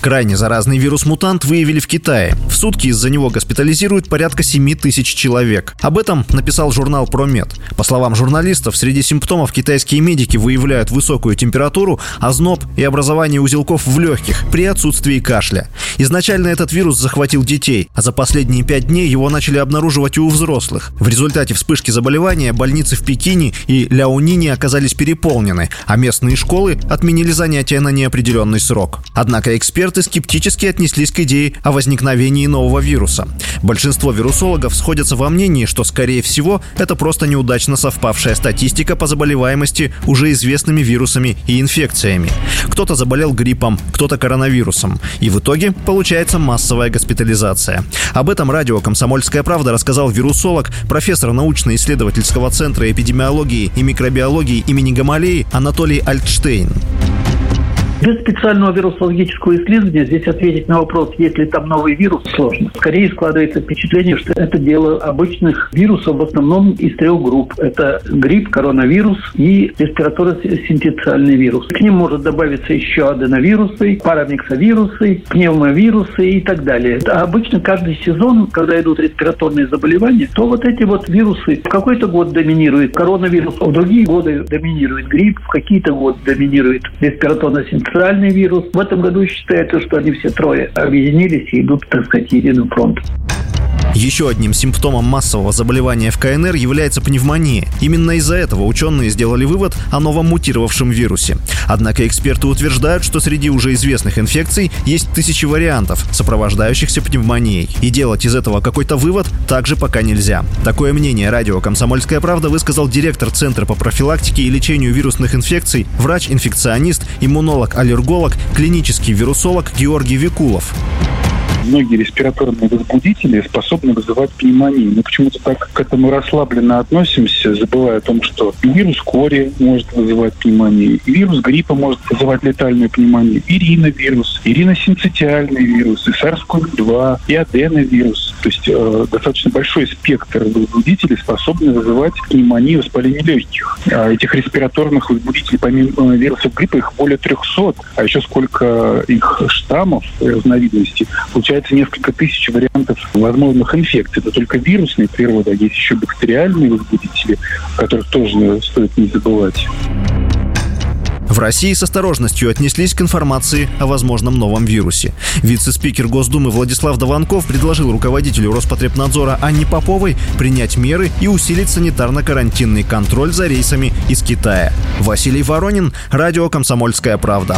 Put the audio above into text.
Крайне заразный вирус-мутант выявили в Китае. В сутки из-за него госпитализируют порядка 7 тысяч человек. Об этом написал журнал «Промед». По словам журналистов, среди симптомов китайские медики выявляют высокую температуру, озноб и образование узелков в легких при отсутствии кашля. Изначально этот вирус захватил детей, а за последние пять дней его начали обнаруживать и у взрослых. В результате вспышки заболевания больницы в Пекине и Ляонине оказались переполнены, а местные школы отменили занятия на неопределенный срок. Однако эксперты эксперты скептически отнеслись к идее о возникновении нового вируса. Большинство вирусологов сходятся во мнении, что, скорее всего, это просто неудачно совпавшая статистика по заболеваемости уже известными вирусами и инфекциями. Кто-то заболел гриппом, кто-то коронавирусом. И в итоге получается массовая госпитализация. Об этом радио «Комсомольская правда» рассказал вирусолог, профессор научно-исследовательского центра эпидемиологии и микробиологии имени Гамалеи Анатолий Альтштейн. Без специального вирусологического исследования здесь ответить на вопрос, есть ли там новый вирус, сложно. Скорее складывается впечатление, что это дело обычных вирусов, в основном из трех групп. Это грипп, коронавирус и респираторно-синтециальный вирус. К ним может добавиться еще аденовирусы, парамиксовирусы, пневмовирусы и так далее. А обычно каждый сезон, когда идут респираторные заболевания, то вот эти вот вирусы в какой-то год доминирует коронавирус, в другие годы доминирует грипп, в какие-то годы доминирует респираторно-синтециальный центральный вирус. В этом году считается, что они все трое объединились и идут, так сказать, единым фронтом. Еще одним симптомом массового заболевания в КНР является пневмония. Именно из-за этого ученые сделали вывод о новом мутировавшем вирусе. Однако эксперты утверждают, что среди уже известных инфекций есть тысячи вариантов, сопровождающихся пневмонией. И делать из этого какой-то вывод также пока нельзя. Такое мнение радио «Комсомольская правда» высказал директор Центра по профилактике и лечению вирусных инфекций, врач-инфекционист, иммунолог-аллерголог, клинический вирусолог Георгий Викулов многие респираторные возбудители способны вызывать пневмонию. Мы почему-то так к этому расслабленно относимся, забывая о том, что вирус кори может вызывать пневмонию, вирус гриппа может вызывать летальную пневмонию, и риновирус, и риносинцитиальный вирус, и SARS-CoV-2, и аденовирус. То есть э, достаточно большой спектр возбудителей способны вызывать пневмонию, воспаление легких. А этих респираторных возбудителей, помимо вирусов гриппа, их более 300. А еще сколько их штаммов, разновидностей, получается несколько тысяч вариантов возможных инфекций. Это только вирусные природы, а есть еще бактериальные возбудители, которых тоже стоит не забывать. В России с осторожностью отнеслись к информации о возможном новом вирусе. Вице-спикер Госдумы Владислав Даванков предложил руководителю Роспотребнадзора Анне Поповой принять меры и усилить санитарно-карантинный контроль за рейсами из Китая. Василий Воронин, радио «Комсомольская правда».